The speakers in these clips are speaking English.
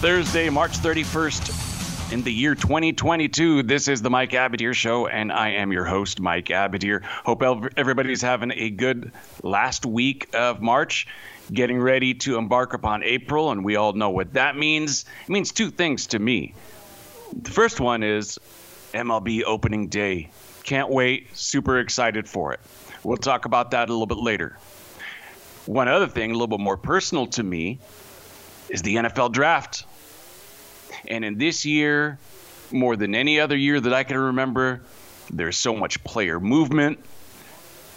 Thursday, March 31st in the year 2022. This is the Mike Abadir Show, and I am your host, Mike Abadir. Hope everybody's having a good last week of March, getting ready to embark upon April, and we all know what that means. It means two things to me. The first one is MLB opening day. Can't wait, super excited for it. We'll talk about that a little bit later. One other thing, a little bit more personal to me, is the NFL draft. And in this year, more than any other year that I can remember, there's so much player movement,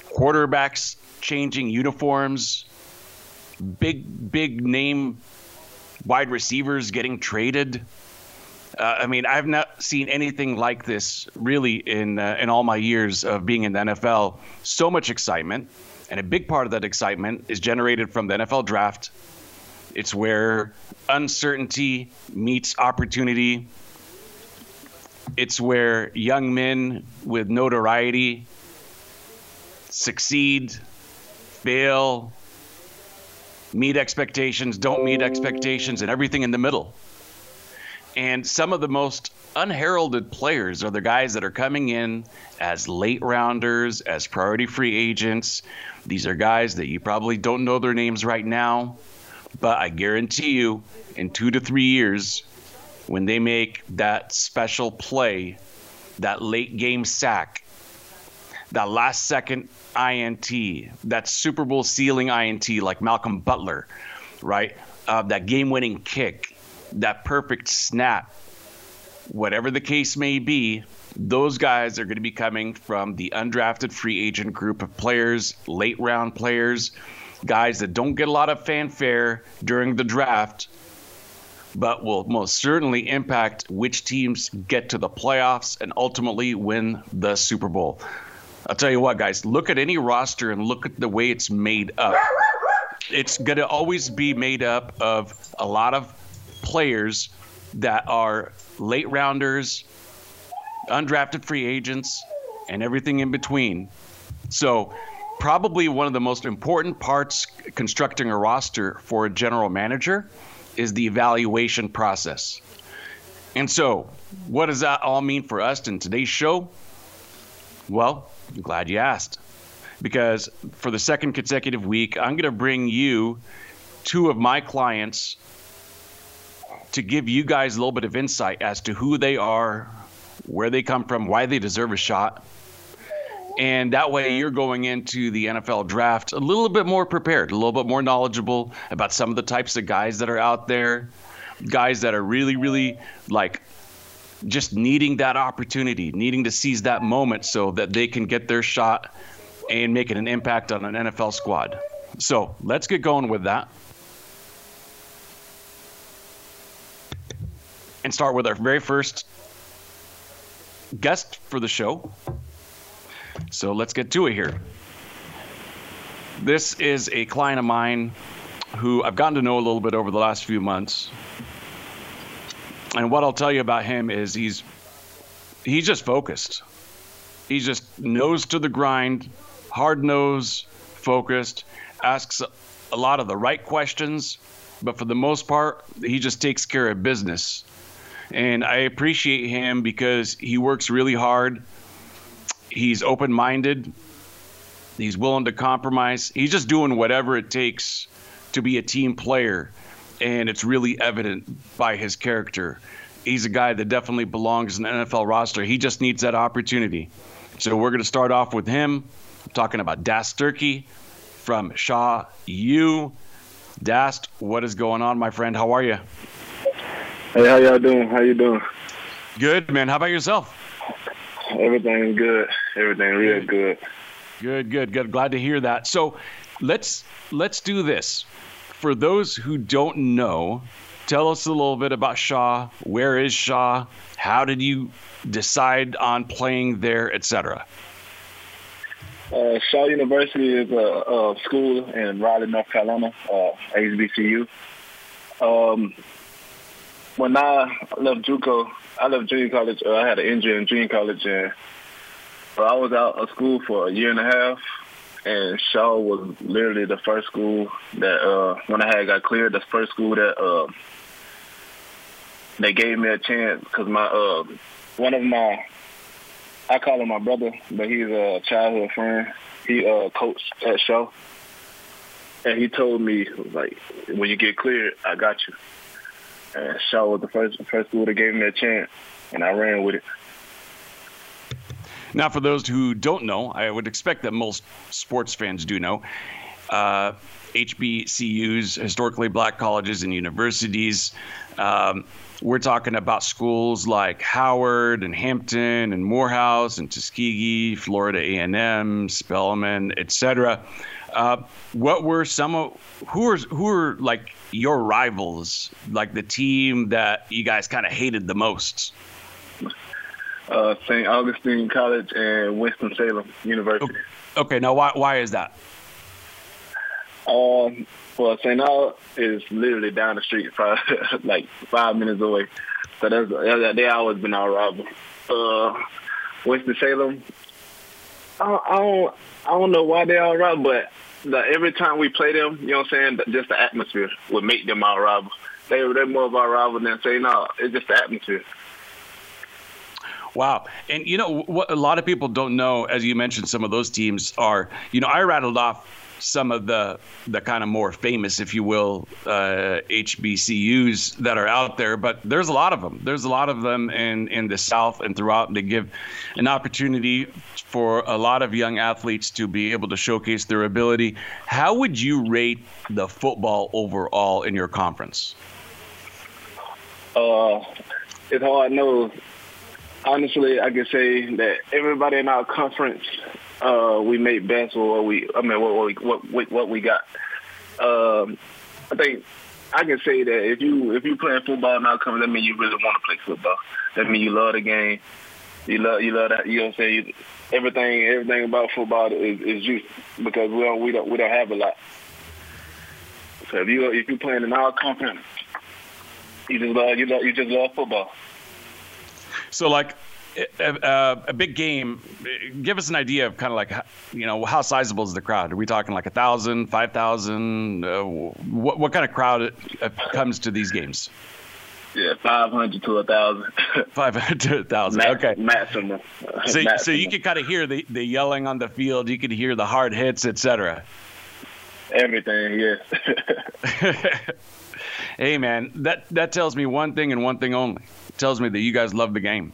quarterbacks changing uniforms, big, big name wide receivers getting traded. Uh, I mean, I've not seen anything like this really in uh, in all my years of being in the NFL. So much excitement, and a big part of that excitement is generated from the NFL draft it's where uncertainty meets opportunity. It's where young men with notoriety succeed, fail, meet expectations, don't meet expectations, and everything in the middle. And some of the most unheralded players are the guys that are coming in as late rounders, as priority free agents. These are guys that you probably don't know their names right now. But I guarantee you, in two to three years, when they make that special play, that late game sack, that last second INT, that Super Bowl sealing INT like Malcolm Butler, right? Uh, that game winning kick, that perfect snap, whatever the case may be, those guys are going to be coming from the undrafted free agent group of players, late round players guys that don't get a lot of fanfare during the draft, but will most certainly impact which teams get to the playoffs and ultimately win the Super Bowl. I'll tell you what, guys, look at any roster and look at the way it's made up. It's going to always be made up of a lot of players that are late rounders, undrafted free agents, and everything in between. So probably one of the most important parts constructing a roster for a general manager is the evaluation process. And so, what does that all mean for us in today's show? Well, I'm glad you asked. Because for the second consecutive week, I'm going to bring you two of my clients to give you guys a little bit of insight as to who they are, where they come from, why they deserve a shot, and that way you're going into the NFL draft a little bit more prepared, a little bit more knowledgeable about some of the types of guys that are out there, guys that are really, really like just needing that opportunity, needing to seize that moment so that they can get their shot and making an impact on an NFL squad. So let's get going with that. And start with our very first guest for the show. So let's get to it here. This is a client of mine who I've gotten to know a little bit over the last few months. And what I'll tell you about him is he's he's just focused. He's just nose to the grind, hard nose, focused, asks a lot of the right questions, but for the most part, he just takes care of business. And I appreciate him because he works really hard he's open minded. He's willing to compromise. He's just doing whatever it takes to be a team player. And it's really evident by his character. He's a guy that definitely belongs in the NFL roster. He just needs that opportunity. So we're going to start off with him. I'm talking about Dast Sturkie from Shaw U. Dast, what is going on, my friend? How are you? Hey, how y'all doing? How you doing? Good, man. How about yourself? Everything's good. Everything real good. Good, good, good. Glad to hear that. So let's let's do this. For those who don't know, tell us a little bit about Shaw. Where is Shaw? How did you decide on playing there, etc.? Uh, Shaw University is a, a, school in Raleigh, North Carolina, uh, HBCU. Um, when I left JUCO, I left junior college. Uh, I had an injury in junior college, and I was out of school for a year and a half. And Shaw was literally the first school that, uh, when I had got cleared, the first school that uh, they gave me a chance because my uh, one of my I call him my brother, but he's a childhood friend. He uh, coached at Shaw, and he told me like, when you get cleared, I got you. And Shaw was the first first school that gave me a chance, and I ran with it. Now, for those who don't know, I would expect that most sports fans do know. Uh, HBCUs, historically black colleges and universities, um, we're talking about schools like Howard and Hampton and Morehouse and Tuskegee, Florida A&M, Spelman, etc. Uh, what were some of who are who are like your rivals, like the team that you guys kind of hated the most? Uh, St. Augustine College and Winston Salem University. Okay, now why why is that? Um, well, St. Al is literally down the street, five, like five minutes away. So that's they always been our rival. Uh, Winston Salem, I don't, I don't, I don't know why they are rival, but the, every time we play them, you know what I'm saying, just the atmosphere would make them our rival. They they're more of our rival than St. no, It's just the atmosphere. Wow. And you know what a lot of people don't know, as you mentioned, some of those teams are, you know, I rattled off some of the the kind of more famous, if you will, uh, HBCUs that are out there. But there's a lot of them. There's a lot of them in in the South and throughout. They give an opportunity for a lot of young athletes to be able to showcase their ability. How would you rate the football overall in your conference? Uh, it's hard know. Honestly, I can say that everybody in our conference uh, we made best with what we. I mean, what what what, what we got. Um, I think I can say that if you if you playing football now, coming, that means you really want to play football. That means you love the game. You love you love that. You know what I'm saying? Everything everything about football is is you because we don't we don't we don't have a lot. So if you if you playing in our conference, you just love you love you just love football. So like a, a, big game. Give us an idea of kind of like you know how sizable is the crowd? Are we talking like a thousand, five thousand? Uh, what what kind of crowd uh, comes to these games? Yeah, five hundred to a thousand. Five hundred to a thousand. okay, maximum. So, maximum. so you could kind of hear the, the yelling on the field. You could hear the hard hits, etc. Everything, yes. hey, man, that that tells me one thing and one thing only. It tells me that you guys love the game.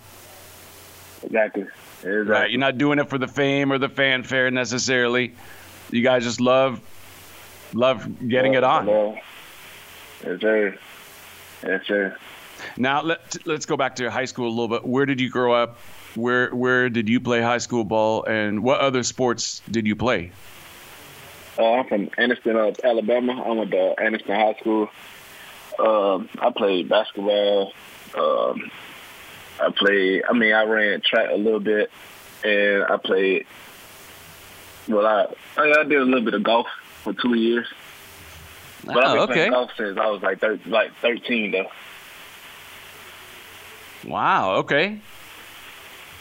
Exactly. exactly. Right. You're not doing it for the fame or the fanfare necessarily. You guys just love love getting it on. Yes, sir. Yes, sir. Now let let's go back to high school a little bit. Where did you grow up? Where where did you play high school ball, and what other sports did you play? Uh, I'm from Anniston, uh, Alabama. I went to Anniston High School. Um, I played basketball, um, I played. I mean, I ran track a little bit, and I played. Well, I I did a little bit of golf for two years. But oh, I've been oh, okay. playing golf since I was like thir- like thirteen though. Wow. Okay.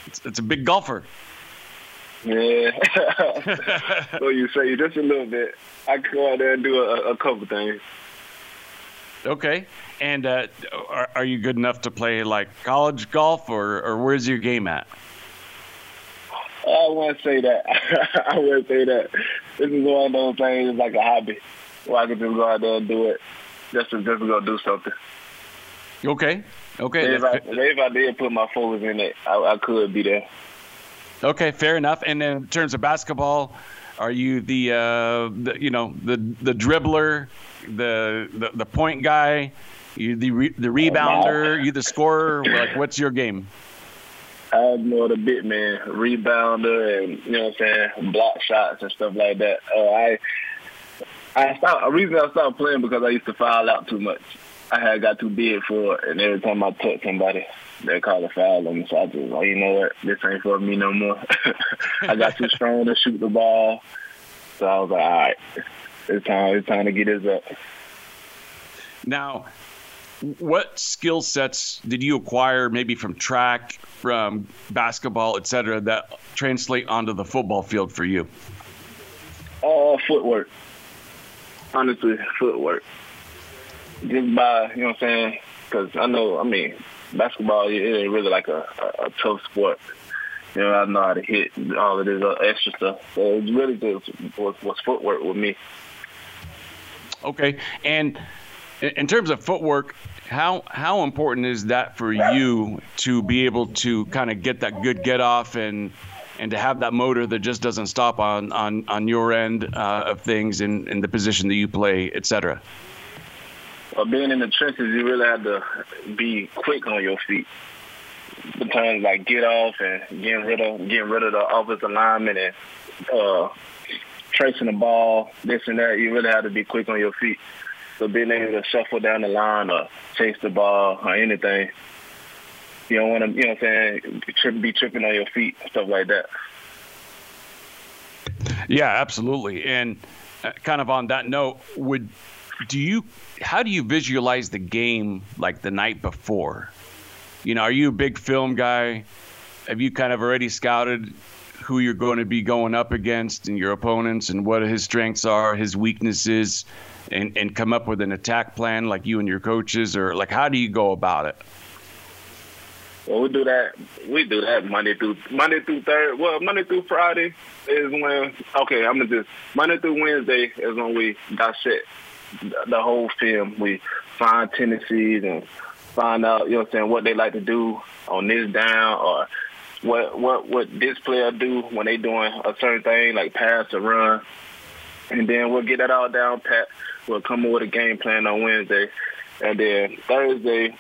It's, it's a big golfer. Yeah. so you say just a little bit. I can go out there and do a, a couple things. Okay. And uh, are, are you good enough to play like college golf, or, or where's your game at? I wouldn't say that. I wouldn't say that. This is one of those things like a hobby where I could just go out there and do it just to just to go do something. Okay. Okay. If I, if I did put my focus in it, I, I could be there. Okay, fair enough. And then in terms of basketball, are you the, uh, the you know the the dribbler, the the, the point guy? You the re- the rebounder? You the scorer? Like, what's your game? I'm more the bit man, rebounder, and you know what I'm saying, block shots and stuff like that. Uh, I I stopped. A reason I stopped playing because I used to foul out too much. I had got too big for it, and every time I touch somebody, they call a foul on me. So I just, like, you know what, this ain't for me no more. I got too strong to shoot the ball, so I was like, all right, it's time. It's time to get this up. Now, what skill sets did you acquire, maybe from track, from basketball, et cetera, that translate onto the football field for you? Uh, footwork. Honestly, footwork. Just by, you know what I'm saying? Because I know, I mean, basketball, it ain't really like a, a, a tough sport. You know, I know how to hit all of this extra stuff. So it's really just was, was footwork with me. Okay. And in terms of footwork, how how important is that for you to be able to kind of get that good get off and and to have that motor that just doesn't stop on on on your end uh, of things in in the position that you play, et cetera? Well, being in the trenches, you really have to be quick on your feet. Sometimes, like get off and getting rid of getting rid of the offensive lineman and uh, tracing the ball, this and that. You really have to be quick on your feet. So being able to shuffle down the line or chase the ball or anything, you don't want to, you know what I'm saying, be tripping on your feet, stuff like that. Yeah, absolutely. And uh, kind of on that note, would do you how do you visualize the game like the night before? You know, are you a big film guy? Have you kind of already scouted who you're going to be going up against and your opponents and what his strengths are, his weaknesses? And, and come up with an attack plan like you and your coaches, or like how do you go about it? Well, we do that. We do that Monday through Monday through third. Well, Monday through Friday is when. Okay, I'm gonna just Monday through Wednesday is when we dissect the whole film. We find tendencies and find out, you know, what I'm saying what they like to do on this down or what what what this player do when they doing a certain thing like pass or run, and then we'll get that all down pat We'll come up with a game plan on Wednesday, and then Thursday,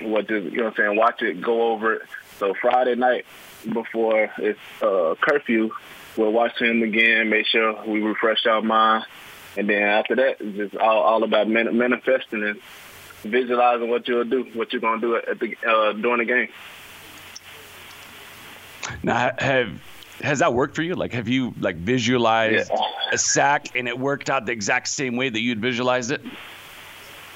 what just you know what I'm saying, watch it, go over it. So Friday night before it's uh, curfew, we'll watch him again, make sure we refresh our mind, and then after that, it's just all, all about manifesting and visualizing what you'll do, what you're gonna do at the uh, during the game. Now, have has that worked for you? Like, have you like visualized yeah. A sack and it worked out the exact same way that you'd visualized it?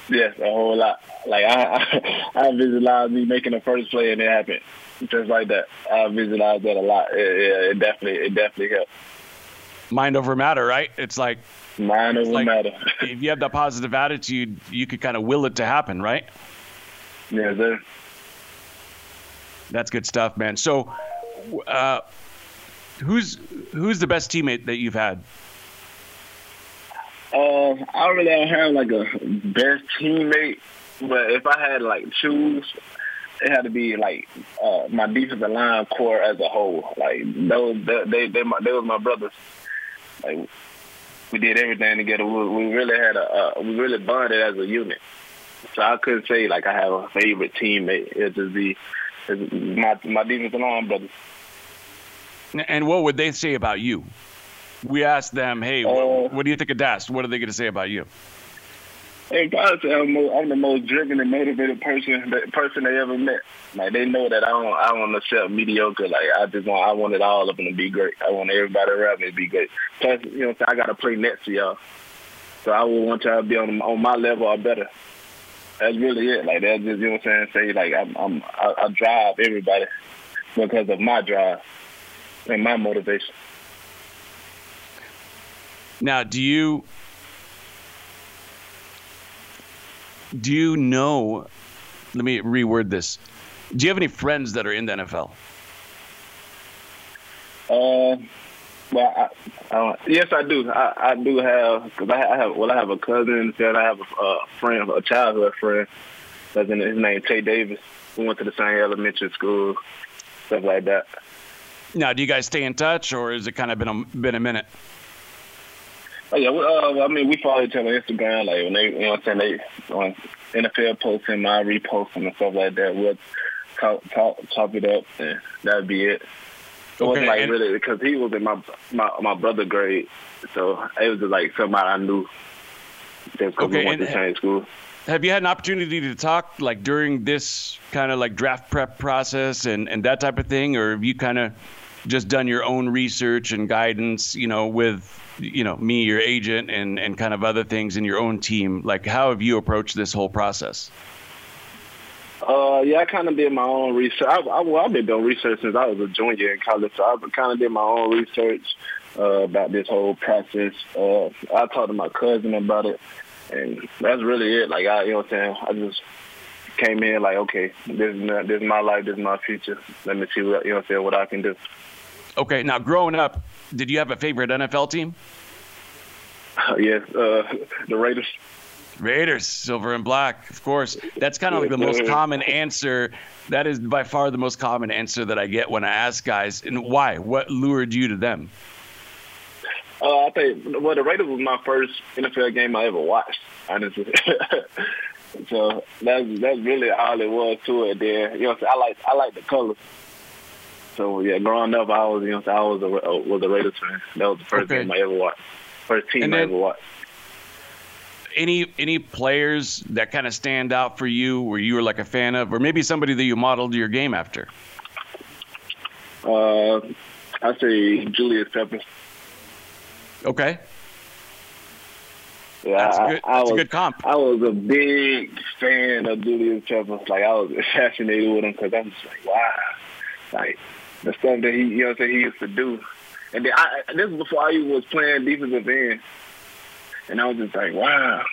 Yes, a whole lot. Like I, I, I visualized me making the first play and it happened just like that. I visualized that a lot. It, it, it definitely, it definitely helped. Mind over matter, right? It's like mind over like, matter. if you have that positive attitude, you could kind of will it to happen, right? Yeah, sir. That's good stuff, man. So, uh, who's who's the best teammate that you've had? Uh, I really don't have like a best teammate, but if I had like choose, it had to be like uh, my defensive line core as a whole. Like those, they, they, they, my, they was my brothers. Like we did everything together. We, we really had a, uh, we really bonded as a unit. So I couldn't say like I have a favorite teammate. It just be my my defensive line brothers. And what would they say about you? We asked them, hey, uh, what, what, do you think of Dast? What are they going to say about you? Hey, say I'm, I'm the most driven and motivated person that person they ever met. Like they know that I don't I don't accept mediocre. Like I just want I want it all of them to be great. I want everybody around me to be great. Plus, you know, I got to play next to y'all, so I would want y'all to be on on my level or better. That's really it. Like that's just you know what I'm saying. Say like I'm, I'm I, I drive everybody because of my drive and my motivation. Now, do you do you know? Let me reword this. Do you have any friends that are in the NFL? Uh, well, I, uh, yes, I do. I, I do have because I, I, have well, I have a cousin and I have a, a friend, a childhood friend. That's in his name, Tay Davis. We went to the same elementary school, stuff like that. Now, do you guys stay in touch, or has it kind of been a been a minute? Oh yeah, well, uh, I mean, we follow each other on Instagram. Like when they, you know, what I'm saying they on NFL posting, my reposting and stuff like that. We'll talk, talk, talk it up, and that'd be it. It okay, wasn't like and- really because he was in my my my brother grade, so it was just like somebody I knew. Okay, we went to same school. have you had an opportunity to talk like during this kind of like draft prep process and, and that type of thing, or have you kind of just done your own research and guidance, you know, with you know me, your agent, and and kind of other things in your own team? Like, how have you approached this whole process? Uh, yeah, I kind of did my own research. I, I, well, I've been doing research since I was a junior in college, so I kind of did my own research uh, about this whole process. Uh, I talked to my cousin about it, and that's really it. Like, I, you know what I'm saying? I just came in like, okay, this is my, this is my life, this is my future. Let me see what you know what I'm saying, what I can do. Okay, now growing up, did you have a favorite NFL team? Uh, yes, uh, the Raiders. Raiders, silver and black, of course. That's kind of like the most common answer. That is by far the most common answer that I get when I ask guys. And why? What lured you to them? Uh, I think well, the Raiders was my first NFL game I ever watched. Honestly, so that's that's really all it was to it. There, you know, I like I like the colors. So yeah, growing up, I was you know I was a was a Raiders fan. That was the first okay. game I ever watched. First team then, I ever watched any any players that kind of stand out for you, where you were like a fan of, or maybe somebody that you modeled your game after? Uh, I say Julius Peppers. Okay. Yeah, that's, I, good. that's I was, a good comp. I was a big fan of Julius Peppers. Like I was fascinated with him because I'm just like, wow, like the stuff that he, you know, what he used to do. And then I, this was before I was playing defensive end. And I was just like, wow.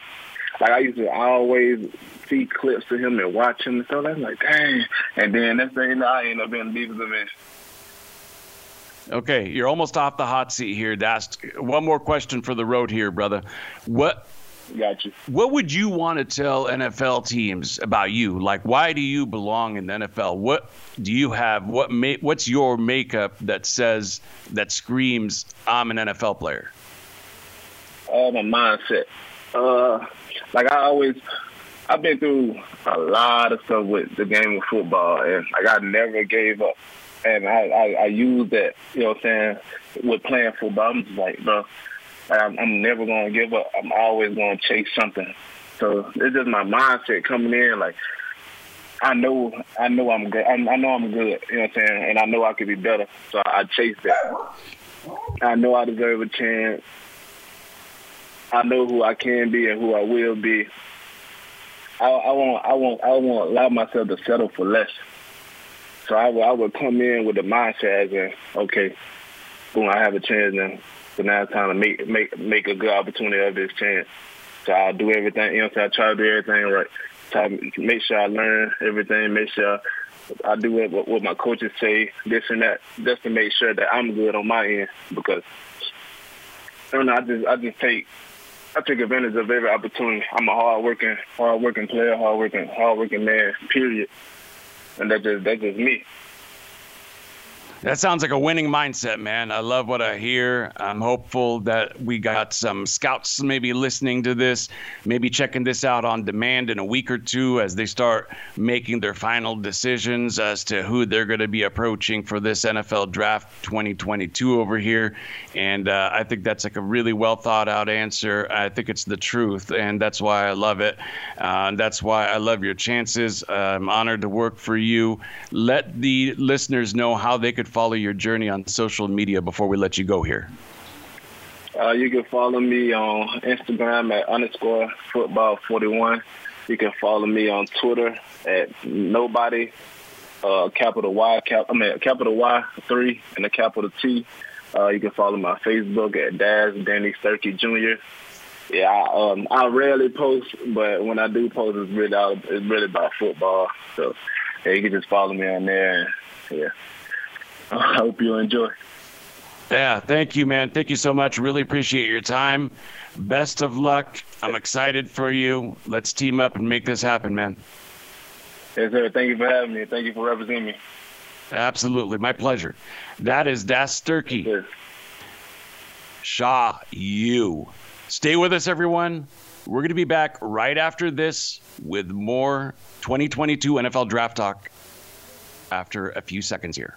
Like I used to always see clips of him and watch him and stuff. I'm like, dang. And then thing you know, I ended up being defensive end. Okay, you're almost off the hot seat here. That's one more question for the road here, brother. What Got you. What would you want to tell NFL teams about you? Like, why do you belong in the NFL? What do you have? What ma- What's your makeup that says that screams I'm an NFL player? all my mindset. Uh, like I always, I've been through a lot of stuff with the game of football, and like I never gave up. And I, I, I use that, you know what I'm saying, with playing football. I'm just like, bro, I'm, I'm never going to give up. I'm always going to chase something. So it's just my mindset coming in. Like, I know, I know I'm good. I, I know I'm good. You know what I'm saying? And I know I could be better. So I, I chase that. I know I deserve a chance. I know who I can be and who I will be. I, I won't. I won't. I won't allow myself to settle for less. So I will. I will come in with the mindset as in, okay, boom, I have a chance now. So now it's time to make make make a good opportunity of this chance. So I'll do everything. You know, I try to do everything right. To make sure I learn everything. Make sure I do what, what my coaches say, this and that, just to make sure that I'm good on my end. Because I don't know. I just I just take I take advantage of every opportunity. I'm a hard working, hard working player, hard working, hard working man. Period. And that's just that's just me. That sounds like a winning mindset, man. I love what I hear. I'm hopeful that we got some scouts maybe listening to this, maybe checking this out on demand in a week or two as they start making their final decisions as to who they're going to be approaching for this NFL draft 2022 over here. And uh, I think that's like a really well thought out answer. I think it's the truth, and that's why I love it. Uh, that's why I love your chances. I'm honored to work for you. Let the listeners know how they could follow your journey on social media before we let you go here? Uh, you can follow me on Instagram at underscore football 41. You can follow me on Twitter at nobody, uh, capital Y, cap, I mean, capital Y three and a capital T. Uh, you can follow my Facebook at Daz Danny Sturkie Jr. Yeah, I, um, I rarely post, but when I do post, it's really it's really about football. So yeah, you can just follow me on there. And, yeah. I hope you enjoy. Yeah, thank you, man. Thank you so much. Really appreciate your time. Best of luck. I'm excited for you. Let's team up and make this happen, man. Yes, sir. Thank you for having me. Thank you for representing me. Absolutely. My pleasure. That is Das Sturkie. Yes, Shaw, you. Stay with us, everyone. We're going to be back right after this with more 2022 NFL Draft Talk after a few seconds here.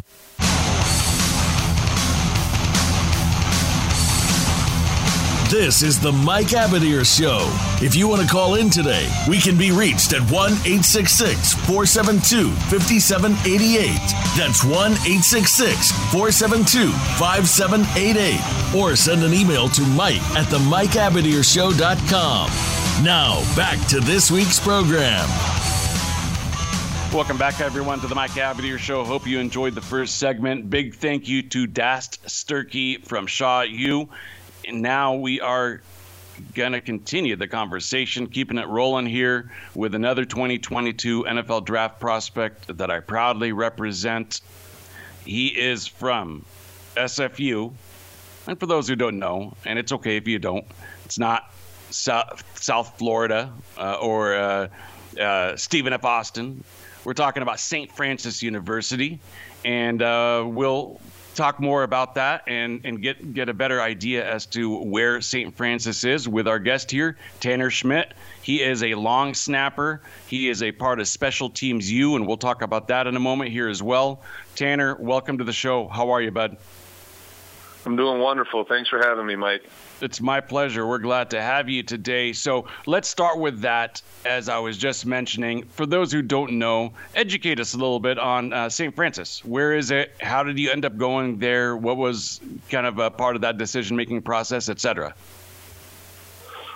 This is the Mike Abadir Show. If you want to call in today, we can be reached at 1 866 472 5788. That's 1 866 472 5788. Or send an email to Mike at the Mike MikeAbadirshow.com. Now, back to this week's program. Welcome back, everyone, to the Mike Abadir Show. Hope you enjoyed the first segment. Big thank you to Dast Sturkie from Shaw U. Now we are going to continue the conversation, keeping it rolling here with another 2022 NFL draft prospect that I proudly represent. He is from SFU. And for those who don't know, and it's okay if you don't, it's not South, South Florida uh, or uh, uh, Stephen F. Austin. We're talking about St. Francis University, and uh, we'll talk more about that and, and get, get a better idea as to where St. Francis is with our guest here, Tanner Schmidt. He is a long snapper. He is a part of Special Teams U, and we'll talk about that in a moment here as well. Tanner, welcome to the show. How are you, bud? I'm doing wonderful. Thanks for having me, Mike. It's my pleasure. We're glad to have you today. So let's start with that, as I was just mentioning. For those who don't know, educate us a little bit on uh, St. Francis. Where is it? How did you end up going there? What was kind of a part of that decision making process, et cetera?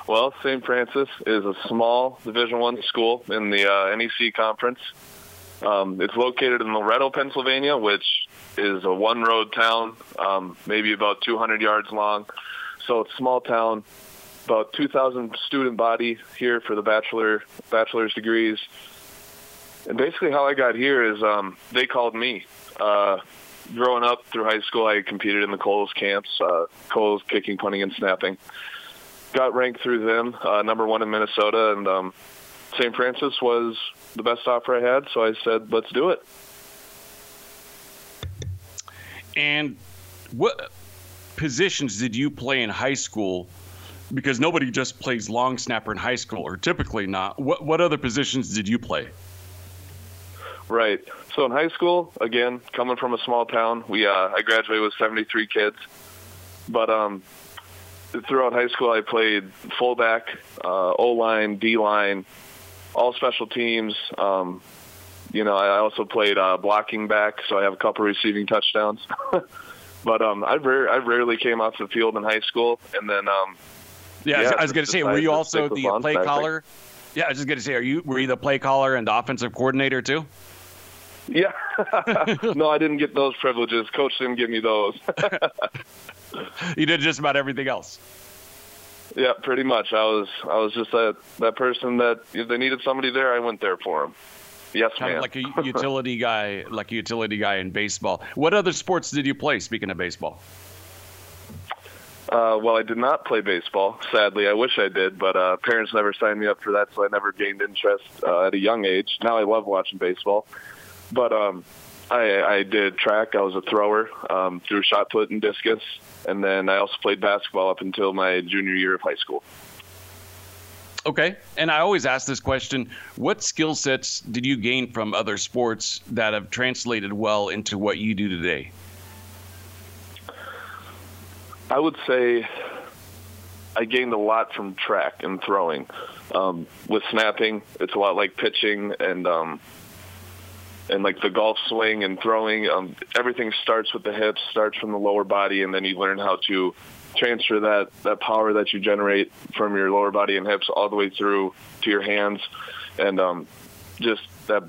Well, St. Francis is a small Division One school in the uh, NEC conference. Um, it's located in Loretto, Pennsylvania, which is a one-road town, um, maybe about 200 yards long. So it's a small town, about 2,000 student body here for the bachelor bachelor's degrees. And basically, how I got here is um, they called me. Uh, growing up through high school, I competed in the Kohl's camps, uh, Kohl's kicking, punting, and snapping. Got ranked through them, uh, number one in Minnesota, and um, St. Francis was the best offer I had, so I said, let's do it. And what positions did you play in high school? Because nobody just plays long snapper in high school, or typically not. What what other positions did you play? Right. So in high school, again, coming from a small town, we uh, I graduated with 73 kids, but um, throughout high school, I played fullback, uh, O line, D line, all special teams. Um, you know, I also played uh, blocking back, so I have a couple receiving touchdowns. but um, I, rare, I rarely came off the field in high school, and then um, Yeah, I was- Yeah, I was going to say, were you also the play caller? Yeah, I was just going to say, are you were you the play caller and offensive coordinator too? yeah, no, I didn't get those privileges. Coach didn't give me those. You did just about everything else. yeah, pretty much. I was I was just that that person that if they needed somebody there, I went there for them. Yes, Kind ma'am. of like a utility guy, like a utility guy in baseball. What other sports did you play? Speaking of baseball, Uh, well, I did not play baseball. Sadly, I wish I did, but uh, parents never signed me up for that, so I never gained interest uh, at a young age. Now I love watching baseball, but um, I, I did track. I was a thrower, um, threw shot put and discus, and then I also played basketball up until my junior year of high school. Okay. And I always ask this question What skill sets did you gain from other sports that have translated well into what you do today? I would say I gained a lot from track and throwing. Um, with snapping, it's a lot like pitching and um, and like the golf swing and throwing. Um, everything starts with the hips, starts from the lower body, and then you learn how to transfer that that power that you generate from your lower body and hips all the way through to your hands, and um, just that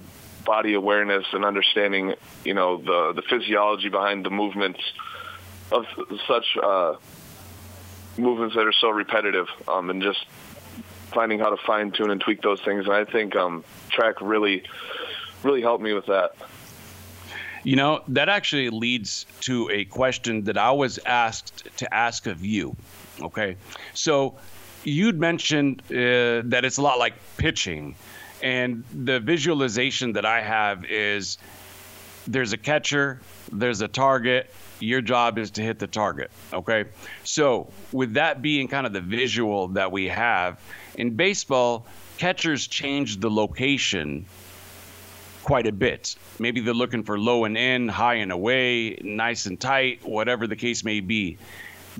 body awareness and understanding, you know, the the physiology behind the movements of such uh, movements that are so repetitive, um, and just finding how to fine tune and tweak those things. And I think um, track really really helped me with that. You know, that actually leads to a question that I was asked to ask of you. Okay. So you'd mentioned uh, that it's a lot like pitching. And the visualization that I have is there's a catcher, there's a target, your job is to hit the target. Okay. So, with that being kind of the visual that we have, in baseball, catchers change the location quite a bit. Maybe they're looking for low and in, high and away, nice and tight, whatever the case may be.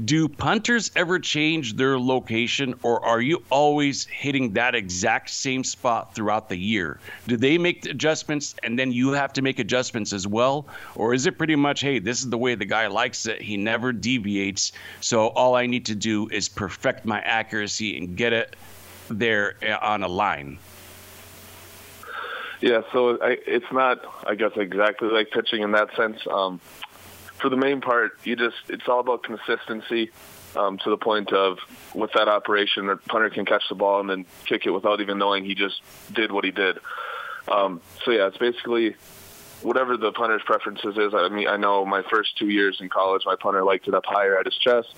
Do punters ever change their location, or are you always hitting that exact same spot throughout the year? Do they make adjustments and then you have to make adjustments as well? Or is it pretty much, hey, this is the way the guy likes it, he never deviates, so all I need to do is perfect my accuracy and get it there eh, on a line? Yeah, so I, it's not, I guess, exactly like pitching in that sense. Um, for the main part, you just it's all about consistency um, to the point of with that operation, the punter can catch the ball and then kick it without even knowing he just did what he did. Um, so yeah, it's basically whatever the punter's preferences is. I mean, I know my first two years in college, my punter liked it up higher at his chest,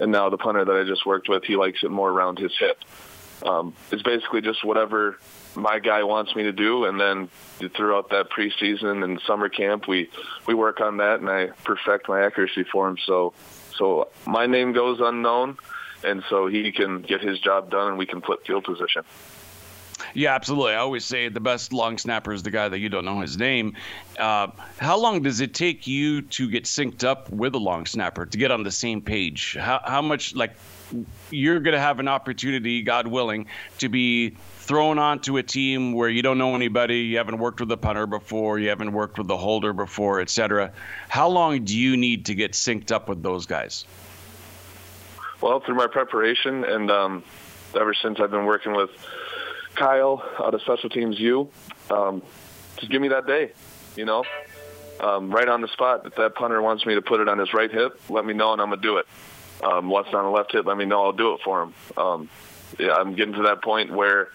and now the punter that I just worked with, he likes it more around his hip. Um, it's basically just whatever my guy wants me to do, and then throughout that preseason and summer camp, we we work on that, and I perfect my accuracy for him. So so my name goes unknown, and so he can get his job done, and we can flip field position. Yeah, absolutely. I always say the best long snapper is the guy that you don't know his name. Uh, how long does it take you to get synced up with a long snapper to get on the same page? How, how much, like, you're going to have an opportunity, God willing, to be thrown onto a team where you don't know anybody, you haven't worked with a punter before, you haven't worked with the holder before, etc. How long do you need to get synced up with those guys? Well, through my preparation and um, ever since I've been working with Kyle out of Special Teams U, um, just give me that day, you know, um, right on the spot. If that punter wants me to put it on his right hip, let me know and I'm gonna do it. Um, what's on the left hip, let me know. I'll do it for him. Um, yeah, I'm getting to that point where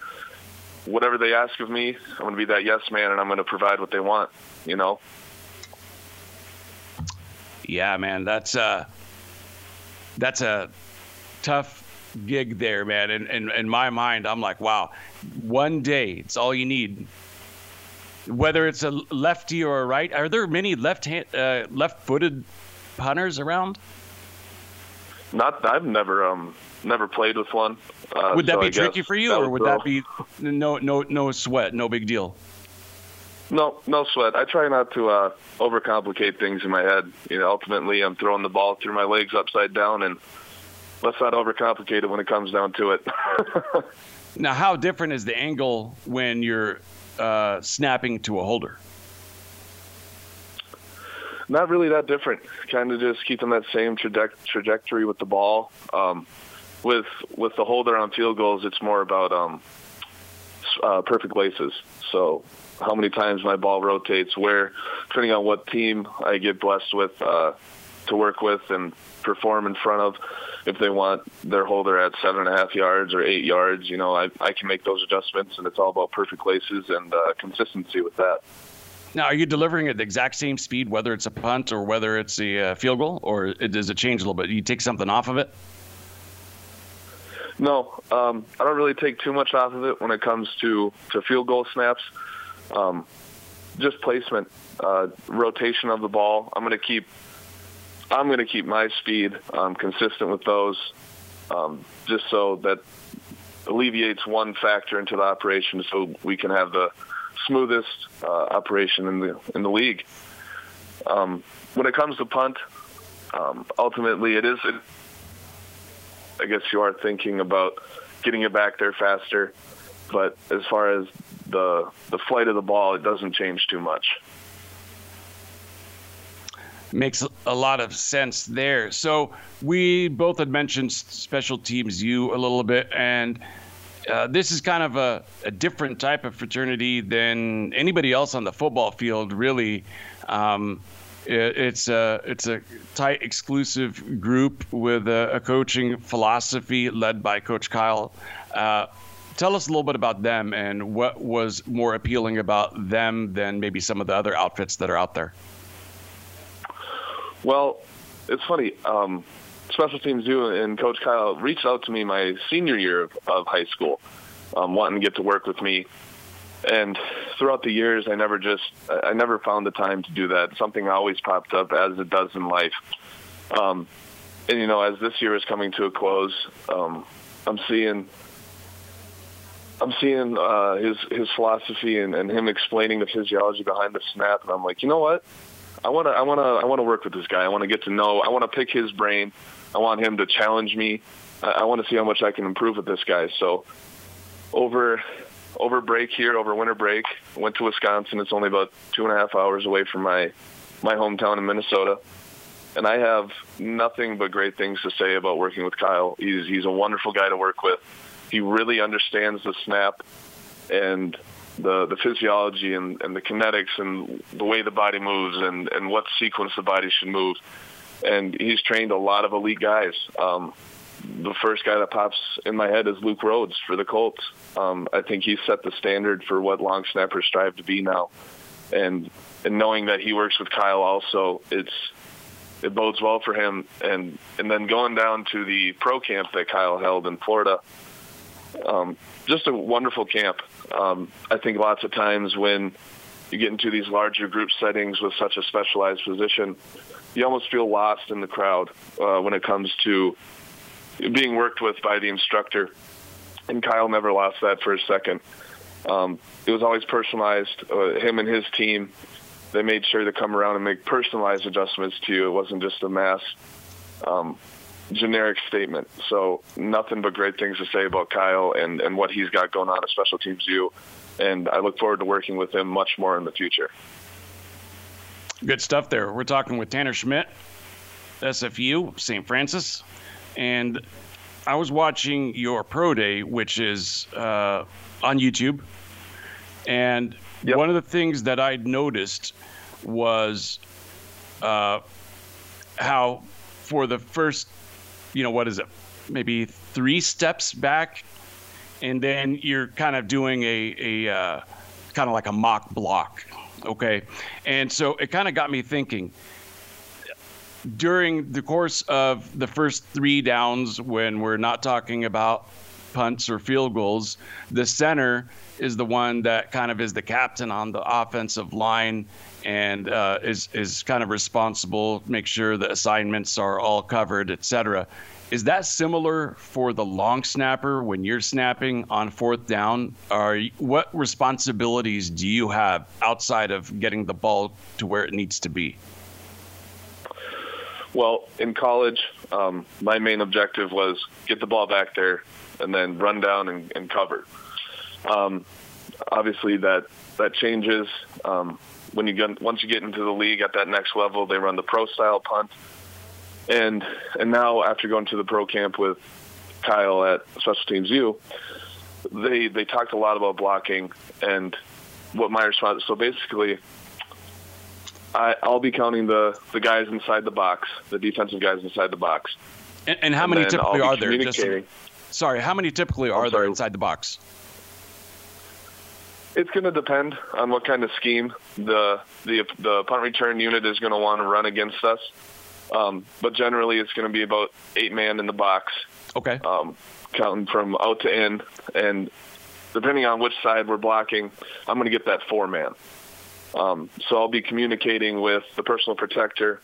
whatever they ask of me, I'm going to be that yes man, and I'm going to provide what they want. You know. Yeah, man, that's uh that's a tough gig there, man. And in, in, in my mind, I'm like, wow, one day, it's all you need. Whether it's a lefty or a right, are there many left hand, uh, left-footed punters around? Not, I've never um never played with one. Uh, would that so be I tricky for you, or would that be no no no sweat, no big deal? No, no sweat. I try not to uh, overcomplicate things in my head. You know, ultimately, I'm throwing the ball through my legs upside down, and let's not overcomplicate it when it comes down to it. now, how different is the angle when you're uh, snapping to a holder? Not really that different. Kind of just keeping that same traje- trajectory with the ball. Um, with with the holder on field goals, it's more about um, uh, perfect laces. So how many times my ball rotates, where, depending on what team I get blessed with uh, to work with and perform in front of. If they want their holder at seven and a half yards or eight yards, you know, I, I can make those adjustments, and it's all about perfect laces and uh, consistency with that. Now, are you delivering at the exact same speed, whether it's a punt or whether it's a uh, field goal, or does it change a little bit? You take something off of it? No, um, I don't really take too much off of it when it comes to, to field goal snaps. Um, just placement, uh, rotation of the ball. I'm going to keep I'm going to keep my speed um, consistent with those, um, just so that alleviates one factor into the operation, so we can have the smoothest uh, operation in the in the league. Um, when it comes to punt, um, ultimately it is. It, I guess you are thinking about getting it back there faster, but as far as the the flight of the ball, it doesn't change too much makes a lot of sense there. So we both had mentioned Special Teams U a little bit, and uh, this is kind of a, a, different type of fraternity than anybody else on the football field, really. Um, it, it's a it's a tight, exclusive group with a, a coaching philosophy led by Coach Kyle. Uh, tell us a little bit about them and what was more appealing about them than maybe some of the other outfits that are out there. Well, it's funny. Um, special teams U and Coach Kyle reached out to me my senior year of, of high school, um, wanting to get to work with me. And throughout the years, I never just, I never found the time to do that. Something always popped up as it does in life. Um, and you know, as this year is coming to a close, um, I'm seeing, I'm seeing uh, his his philosophy and, and him explaining the physiology behind the snap, and I'm like, you know what? I want to I want to I want to work with this guy. I want to get to know. I want to pick his brain. I want him to challenge me. I, I want to see how much I can improve with this guy. So over over break here, over winter break, went to Wisconsin. It's only about two and a half hours away from my my hometown in Minnesota. And I have nothing but great things to say about working with Kyle. He's he's a wonderful guy to work with. He really understands the snap and the the physiology and, and the kinetics and the way the body moves and, and what sequence the body should move. And he's trained a lot of elite guys. Um, the first guy that pops in my head is Luke Rhodes for the Colts. Um, I think he set the standard for what long snappers strive to be now. And and knowing that he works with Kyle also, it's it bodes well for him. And and then going down to the pro camp that Kyle held in Florida, um, just a wonderful camp. Um, I think lots of times when you get into these larger group settings with such a specialized position, you almost feel lost in the crowd uh, when it comes to being worked with by the instructor. And Kyle never lost that for a second. Um, it was always personalized. Uh, him and his team, they made sure to come around and make personalized adjustments to you. It wasn't just a mass um, generic statement. So nothing but great things to say about Kyle and, and what he's got going on at Special Teams U. And I look forward to working with him much more in the future. Good stuff there. We're talking with Tanner Schmidt, SFU, St. Francis. And I was watching your pro day, which is uh, on YouTube. And yep. one of the things that I noticed was uh, how for the first you know, what is it? Maybe three steps back, and then you're kind of doing a, a uh, kind of like a mock block. Okay. And so it kind of got me thinking during the course of the first three downs, when we're not talking about punts or field goals, the center is the one that kind of is the captain on the offensive line and uh, is is kind of responsible, make sure the assignments are all covered, etc. Is that similar for the long snapper when you're snapping on fourth down? Are what responsibilities do you have outside of getting the ball to where it needs to be? Well, in college, um, my main objective was get the ball back there and then run down and, and cover. Um, obviously, that that changes um, when you get once you get into the league at that next level. They run the pro style punt, and and now after going to the pro camp with Kyle at Special Teams U, they they talked a lot about blocking and what my response. So basically, I, I'll be counting the the guys inside the box, the defensive guys inside the box. And, and how and many typically are there? Just, sorry, how many typically are there inside the box? It's going to depend on what kind of scheme the the the punt return unit is going to want to run against us. Um, but generally, it's going to be about eight man in the box. Okay. Um, counting from out to in, and depending on which side we're blocking, I'm going to get that four man. Um, so I'll be communicating with the personal protector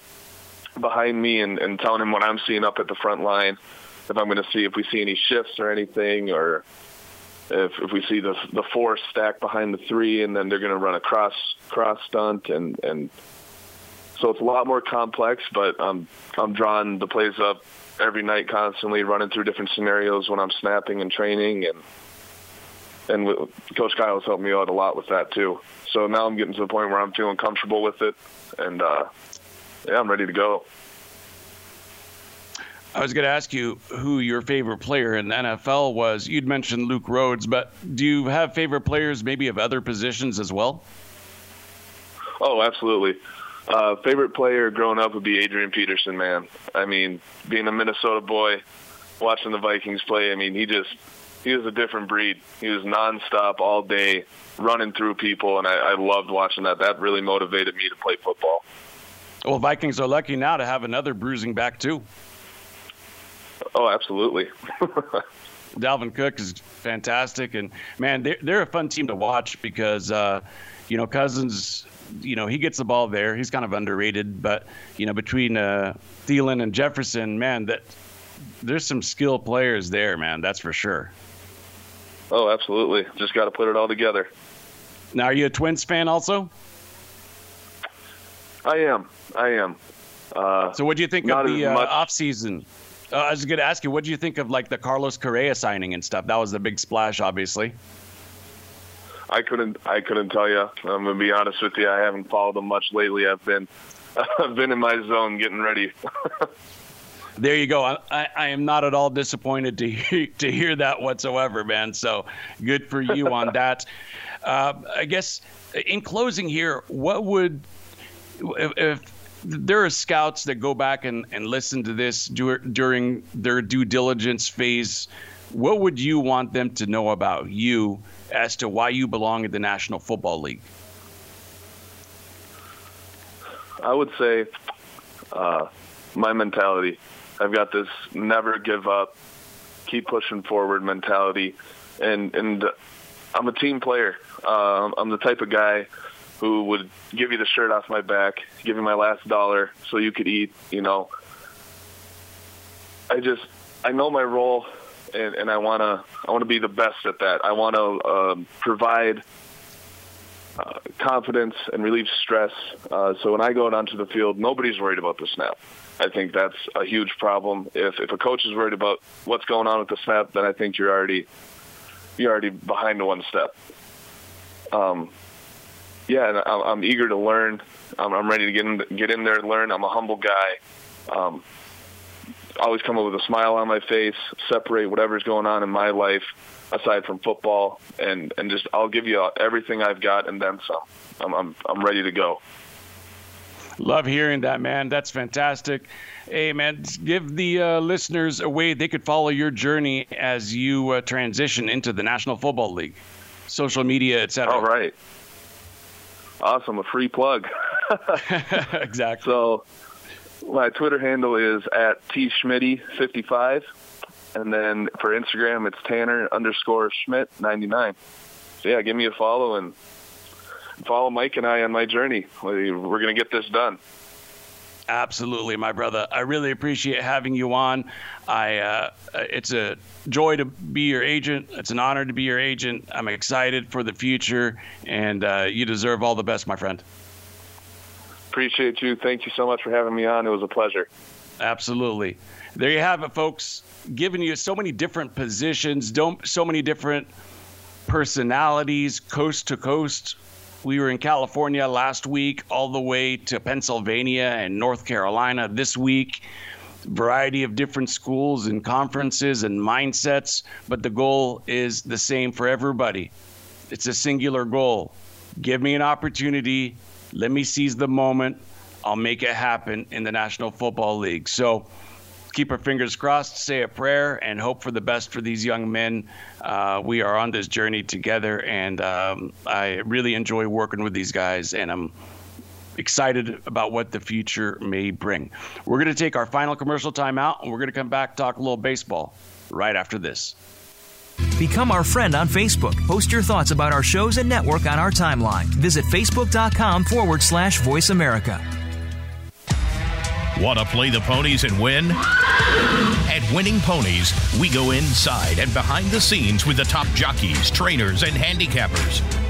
behind me and, and telling him what I'm seeing up at the front line. If I'm going to see if we see any shifts or anything, or if if we see the the four stack behind the three, and then they're going to run a cross cross stunt, and and so it's a lot more complex. But I'm I'm drawing the plays up every night, constantly running through different scenarios when I'm snapping and training, and and Coach Kyle has helped me out a lot with that too. So now I'm getting to the point where I'm feeling comfortable with it, and uh, yeah, I'm ready to go. I was going to ask you who your favorite player in the NFL was. You'd mentioned Luke Rhodes, but do you have favorite players maybe of other positions as well? Oh, absolutely. Uh, favorite player growing up would be Adrian Peterson, man. I mean, being a Minnesota boy, watching the Vikings play, I mean, he just he was a different breed. He was nonstop all day, running through people, and I, I loved watching that. That really motivated me to play football. Well, Vikings are lucky now to have another bruising back too. Oh, absolutely. Dalvin Cook is fantastic, and man, they're, they're a fun team to watch because uh, you know Cousins. You know he gets the ball there. He's kind of underrated, but you know between uh, Thielen and Jefferson, man, that there's some skill players there, man. That's for sure. Oh, absolutely. Just got to put it all together. Now, are you a Twins fan also? I am. I am. Uh, so, what do you think of the uh, off season? Uh, I was going to ask you, what do you think of like the Carlos Correa signing and stuff? That was the big splash, obviously. I couldn't. I couldn't tell you. I'm gonna be honest with you. I haven't followed them much lately. I've been, I've been in my zone getting ready. there you go. I, I, am not at all disappointed to hear, to hear that whatsoever, man. So good for you on that. Uh, I guess in closing here, what would if, if there are scouts that go back and, and listen to this during their due diligence phase. What would you want them to know about you as to why you belong in the National Football League? I would say uh, my mentality. I've got this never give up, keep pushing forward mentality, and and I'm a team player. Uh, I'm the type of guy who would give you the shirt off my back, give you my last dollar so you could eat, you know. I just I know my role and, and I want to I want to be the best at that. I want to um, provide uh, confidence and relieve stress. Uh, so when I go out onto the field, nobody's worried about the snap. I think that's a huge problem. If if a coach is worried about what's going on with the snap, then I think you're already you're already behind one step. Um, yeah, and I'm, I'm eager to learn. I'm, I'm ready to get in, get in there and learn. I'm a humble guy. Um, always come up with a smile on my face, separate whatever's going on in my life aside from football, and and just I'll give you everything I've got and then some. I'm I'm I'm ready to go. Love hearing that, man. That's fantastic. Hey, man, give the uh, listeners a way they could follow your journey as you uh, transition into the National Football League, social media, etc. All right. Awesome, a free plug. exactly. So, my Twitter handle is at t schmidty 55 and then for Instagram it's Tanner underscore Schmidt 99. So yeah, give me a follow and follow Mike and I on my journey. We're going to get this done. Absolutely, my brother. I really appreciate having you on. I uh, it's a joy to be your agent. It's an honor to be your agent. I'm excited for the future, and uh, you deserve all the best, my friend. Appreciate you. Thank you so much for having me on. It was a pleasure. Absolutely. There you have it, folks. Giving you so many different positions, don't so many different personalities, coast to coast we were in California last week, all the way to Pennsylvania and North Carolina this week. Variety of different schools and conferences and mindsets, but the goal is the same for everybody. It's a singular goal. Give me an opportunity. Let me seize the moment. I'll make it happen in the National Football League. So, keep our fingers crossed, say a prayer, and hope for the best for these young men. Uh, we are on this journey together, and um, I really enjoy working with these guys, and I'm excited about what the future may bring. We're going to take our final commercial time out, and we're going to come back talk a little baseball right after this. Become our friend on Facebook. Post your thoughts about our shows and network on our timeline. Visit facebook.com forward slash voice America. Want to play the ponies and win? At Winning Ponies, we go inside and behind the scenes with the top jockeys, trainers, and handicappers.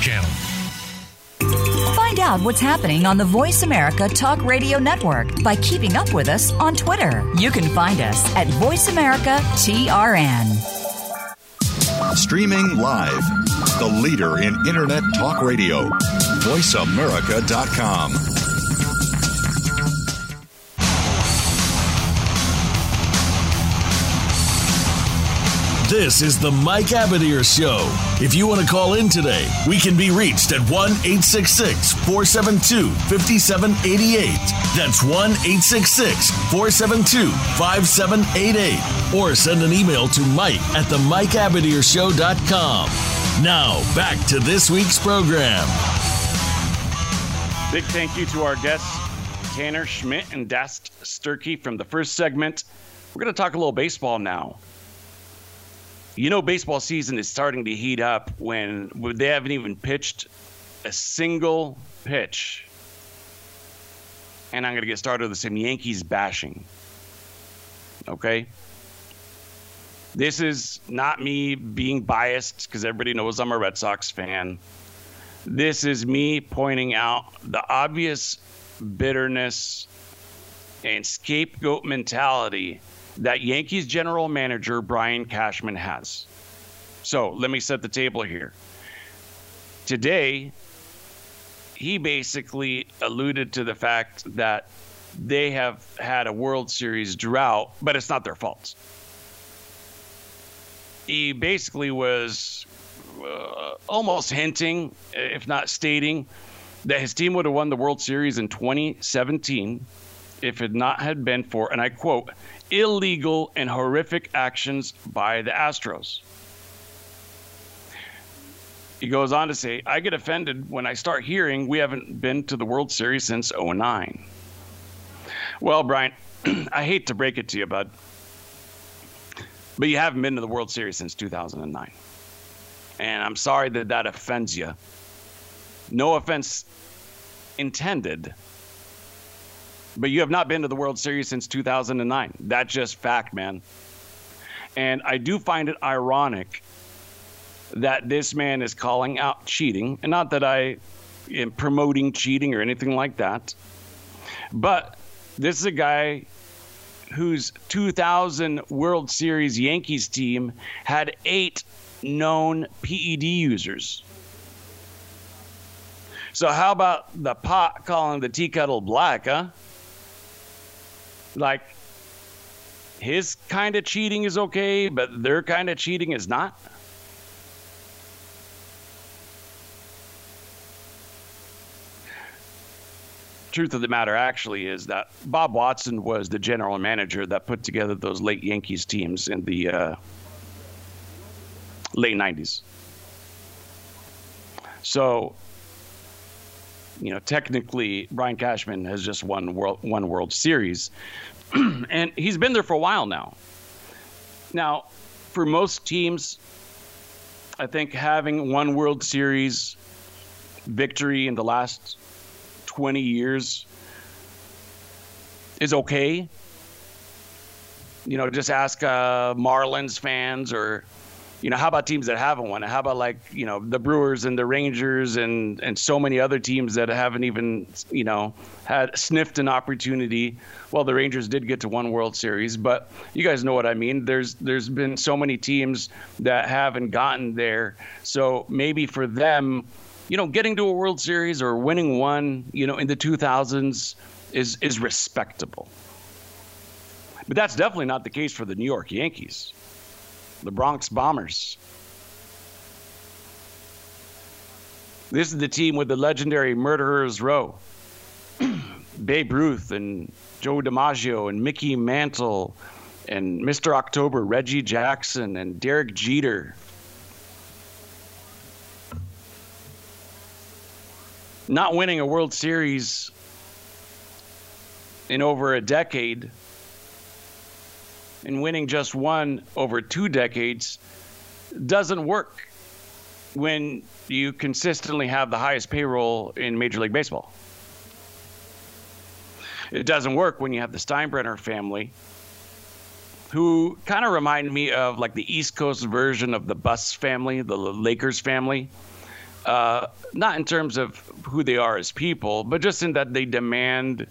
Channel. Find out what's happening on the Voice America Talk Radio Network by keeping up with us on Twitter. You can find us at Voice America TRN. Streaming live, the leader in Internet Talk Radio, voiceamerica.com. This is the Mike Abadir Show. If you want to call in today, we can be reached at 1 866 472 5788. That's 1 866 472 5788. Or send an email to Mike at the MikeAbadirshow.com. Now, back to this week's program. Big thank you to our guests, Tanner Schmidt and Dast Sturkie from the first segment. We're going to talk a little baseball now you know baseball season is starting to heat up when they haven't even pitched a single pitch. And I'm going to get started with some Yankees bashing. Okay? This is not me being biased because everybody knows I'm a Red Sox fan. This is me pointing out the obvious bitterness and scapegoat mentality that Yankees general manager Brian Cashman has. So let me set the table here. Today, he basically alluded to the fact that they have had a World Series drought, but it's not their fault. He basically was uh, almost hinting, if not stating, that his team would have won the World Series in 2017 if it not had been for, and I quote, illegal and horrific actions by the Astros. He goes on to say, I get offended when I start hearing we haven't been to the World Series since 09. Well, Brian, I hate to break it to you, bud, but you haven't been to the World Series since 2009. And I'm sorry that that offends you. No offense intended but you have not been to the World Series since 2009. That's just fact, man. And I do find it ironic that this man is calling out cheating, and not that I am promoting cheating or anything like that, but this is a guy whose 2000 World Series Yankees team had eight known PED users. So how about the pot calling the tea kettle black, huh? Like his kind of cheating is okay, but their kind of cheating is not? Truth of the matter actually is that Bob Watson was the general manager that put together those late Yankees teams in the uh, late 90s. So you know, technically Brian Cashman has just won world one World Series, and he's been there for a while now. Now, for most teams, I think having one World Series victory in the last 20 years is okay. You know, just ask uh, Marlins fans or you know, how about teams that haven't won? How about like, you know, the Brewers and the Rangers and and so many other teams that haven't even, you know, had sniffed an opportunity. Well, the Rangers did get to one World Series, but you guys know what I mean. There's there's been so many teams that haven't gotten there. So maybe for them, you know, getting to a World Series or winning one, you know, in the 2000s is is respectable. But that's definitely not the case for the New York Yankees the Bronx Bombers. This is the team with the legendary Murderers Row. Babe Ruth and Joe DiMaggio and Mickey Mantle and Mr. October, Reggie Jackson and Derek Jeter. Not winning a World Series in over a decade and winning just one over two decades doesn't work when you consistently have the highest payroll in Major League Baseball. It doesn't work when you have the Steinbrenner family, who kind of remind me of like the East Coast version of the Buss family, the Lakers family. Uh, not in terms of who they are as people, but just in that they demand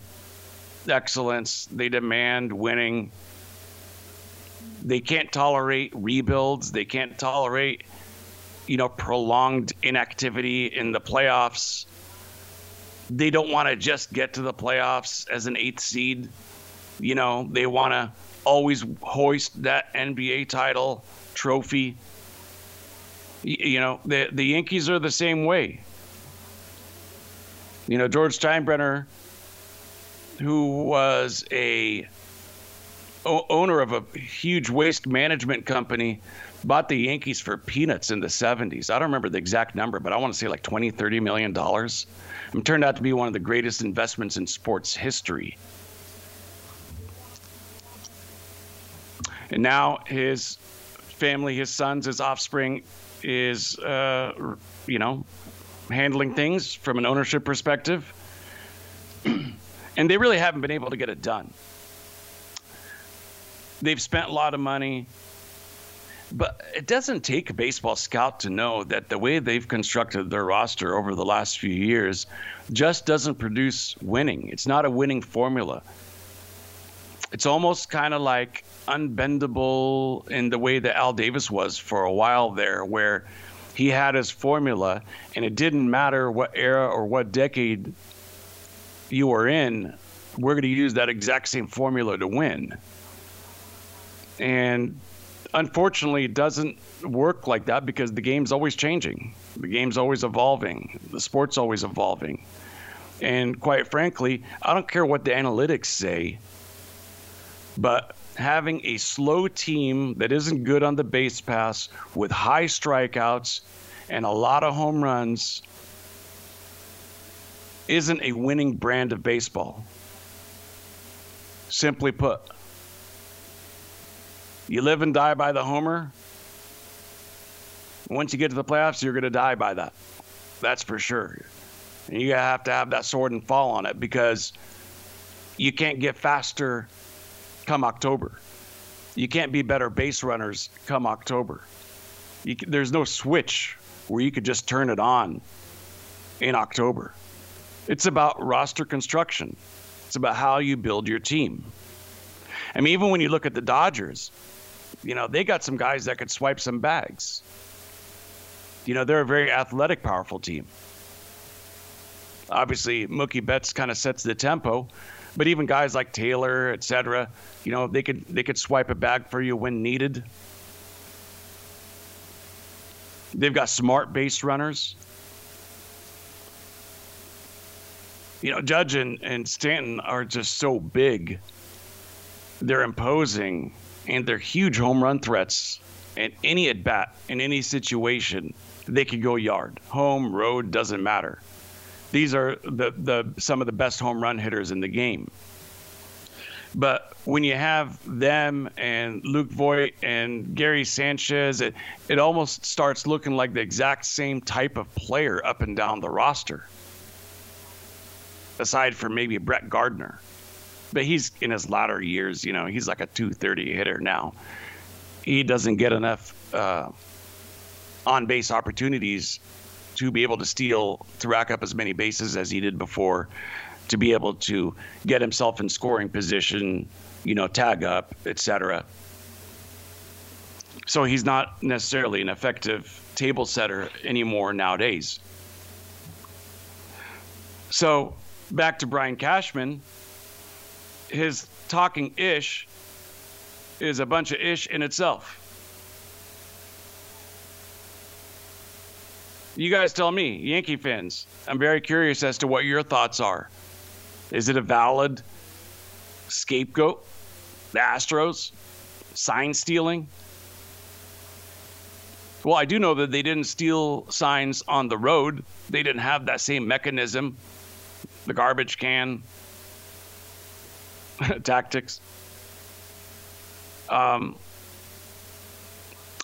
excellence, they demand winning, they can't tolerate rebuilds. They can't tolerate, you know, prolonged inactivity in the playoffs. They don't want to just get to the playoffs as an eighth seed. You know, they want to always hoist that NBA title trophy. You know, the the Yankees are the same way. You know, George Steinbrenner, who was a owner of a huge waste management company bought the Yankees for peanuts in the 70s. I don't remember the exact number, but I want to say like 20, 30 million dollars. And turned out to be one of the greatest investments in sports history. And now his family, his sons, his offspring is, uh, you know, handling things from an ownership perspective. and they really haven't been able to get it done. They've spent a lot of money. But it doesn't take a baseball scout to know that the way they've constructed their roster over the last few years just doesn't produce winning. It's not a winning formula. It's almost kind of like unbendable in the way that Al Davis was for a while there, where he had his formula and it didn't matter what era or what decade you were in, we're going to use that exact same formula to win. And unfortunately, it doesn't work like that because the game's always changing. The game's always evolving. The sport's always evolving. And quite frankly, I don't care what the analytics say, but having a slow team that isn't good on the base paths with high strikeouts and a lot of home runs isn't a winning brand of baseball. Simply put, you live and die by the homer. Once you get to the playoffs, you're going to die by that. That's for sure. And you have to have that sword and fall on it because you can't get faster come October. You can't be better base runners come October. There's no switch where you could just turn it on in October. It's about roster construction. It's about how you build your team. I mean, even when you look at the Dodgers, you know, they got some guys that could swipe some bags. You know, they're a very athletic, powerful team. Obviously, Mookie Betts kind of sets the tempo, but even guys like Taylor, etc., you know, they could they could swipe a bag for you when needed. They've got smart base runners. You know, Judge and, and Stanton are just so big. They're imposing and they're huge home run threats. And any at bat in any situation, they could go yard, home, road, doesn't matter. These are the, the some of the best home run hitters in the game. But when you have them and Luke Voit and Gary Sanchez, it, it almost starts looking like the exact same type of player up and down the roster. Aside from maybe Brett Gardner but he's in his latter years. You know, he's like a 230 hitter now. He doesn't get enough uh, on base opportunities to be able to steal, to rack up as many bases as he did before, to be able to get himself in scoring position, you know, tag up, etc. So he's not necessarily an effective table setter anymore nowadays. So back to Brian Cashman, his talking ish is a bunch of ish in itself. You guys tell me, Yankee fans. I'm very curious as to what your thoughts are. Is it a valid scapegoat? The Astros? Sign stealing? Well, I do know that they didn't steal signs on the road. They didn't have that same mechanism, the garbage can tactics. Um,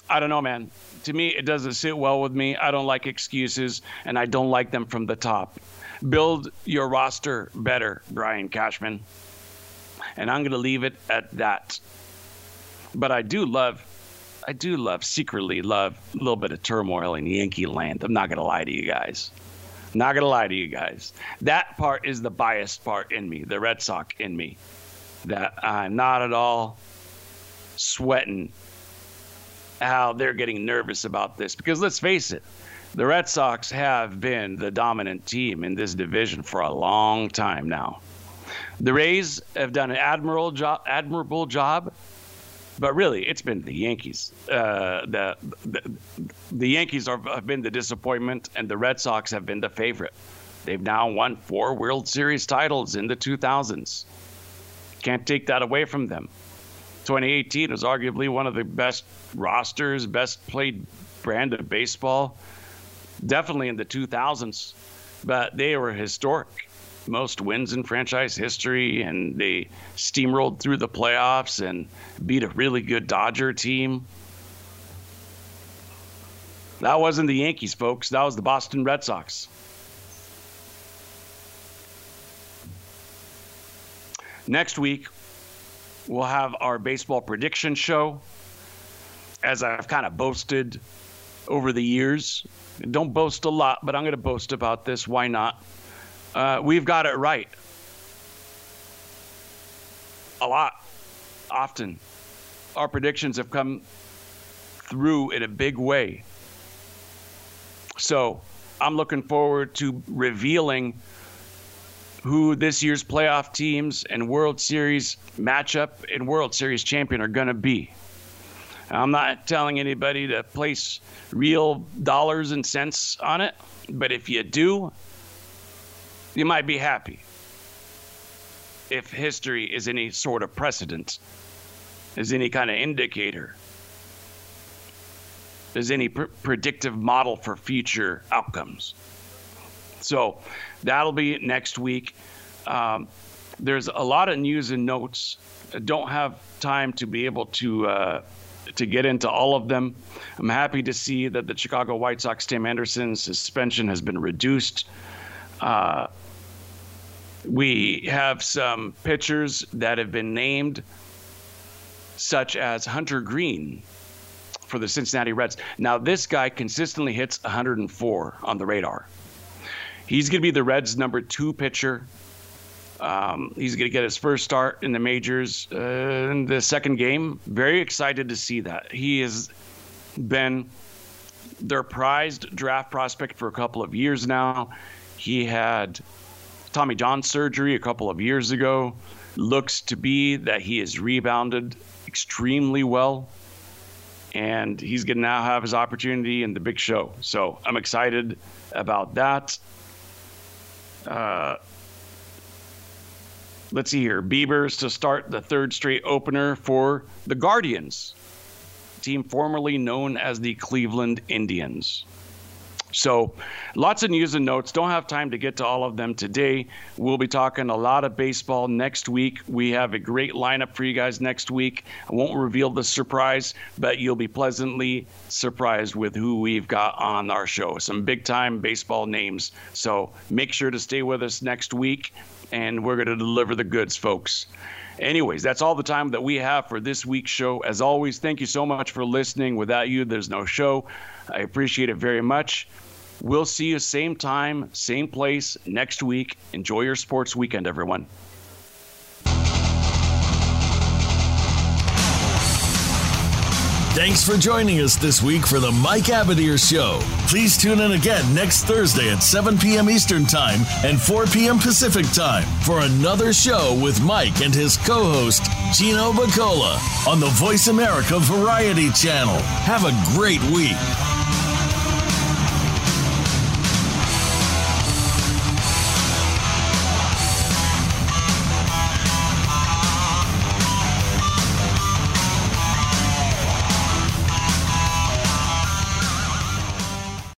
I don't know, man. To me, it doesn't sit well with me. I don't like excuses, and I don't like them from the top. Build your roster better, Brian Cashman. And I'm going to leave it at that. But I do love I do love, secretly love a little bit of turmoil in Yankee land. I'm not going to lie to you guys. Not going to lie to you guys. That part is the biased part in me, the Red Sox in me. That I'm not at all sweating how they're getting nervous about this. Because let's face it, the Red Sox have been the dominant team in this division for a long time now. The Rays have done an admirable job, admirable job but really, it's been the Yankees. Uh, the, the, the Yankees are, have been the disappointment, and the Red Sox have been the favorite. They've now won four World Series titles in the 2000s. Can't take that away from them. 2018 was arguably one of the best rosters, best played brand of baseball, definitely in the 2000s. But they were historic most wins in franchise history, and they steamrolled through the playoffs and beat a really good Dodger team. That wasn't the Yankees, folks. That was the Boston Red Sox. Next week, we'll have our baseball prediction show. As I've kind of boasted over the years, don't boast a lot, but I'm going to boast about this. Why not? Uh, we've got it right. A lot, often. Our predictions have come through in a big way. So I'm looking forward to revealing who this year's playoff teams and World Series matchup and World Series champion are going to be. I'm not telling anybody to place real dollars and cents on it, but if you do, you might be happy if history is any sort of precedent, is any kind of indicator, is any pr- predictive model for future outcomes. So that'll be next week. Um, there's a lot of news and notes. I don't have time to be able to uh, to get into all of them. I'm happy to see that the Chicago White Sox Tim Anderson suspension has been reduced. Uh, we have some pitchers that have been named, such as Hunter Greene for the Cincinnati Reds. Now, this guy consistently hits 104 on the radar. He's going to be the Reds' number two pitcher. Um, he's going to get his first start in the majors uh, in the second game. Very excited to see that. He has been their prized draft prospect for a couple of years now. He had Tommy John surgery a couple of years ago. Looks to be that he has rebounded extremely well. And he's going to now have his opportunity in the big show. So I'm excited about that. Uh, let's see here. Bieber's to start the third straight opener for the Guardians, team formerly known as the Cleveland Indians. So, lots of news and notes. Don't have time to get to all of them today. We'll be talking a lot of baseball next week. We have a great lineup for you guys next week. I won't reveal the surprise, but you'll be pleasantly surprised with who we've got on our show. Some big time baseball names. So, make sure to stay with us next week, and we're going to deliver the goods, folks. Anyways, that's all the time that we have for this week's show. As always, thank you so much for listening. Without you, there's no show. I appreciate it very much. We'll see you same time, same place next week. Enjoy your sports weekend, everyone. Thanks for joining us this week for the Mike Abadir Show. Please tune in again next Thursday at 7 p.m. Eastern Time and 4 p.m. Pacific Time for another show with Mike and his co host, Gino Bacola, on the Voice America Variety Channel. Have a great week.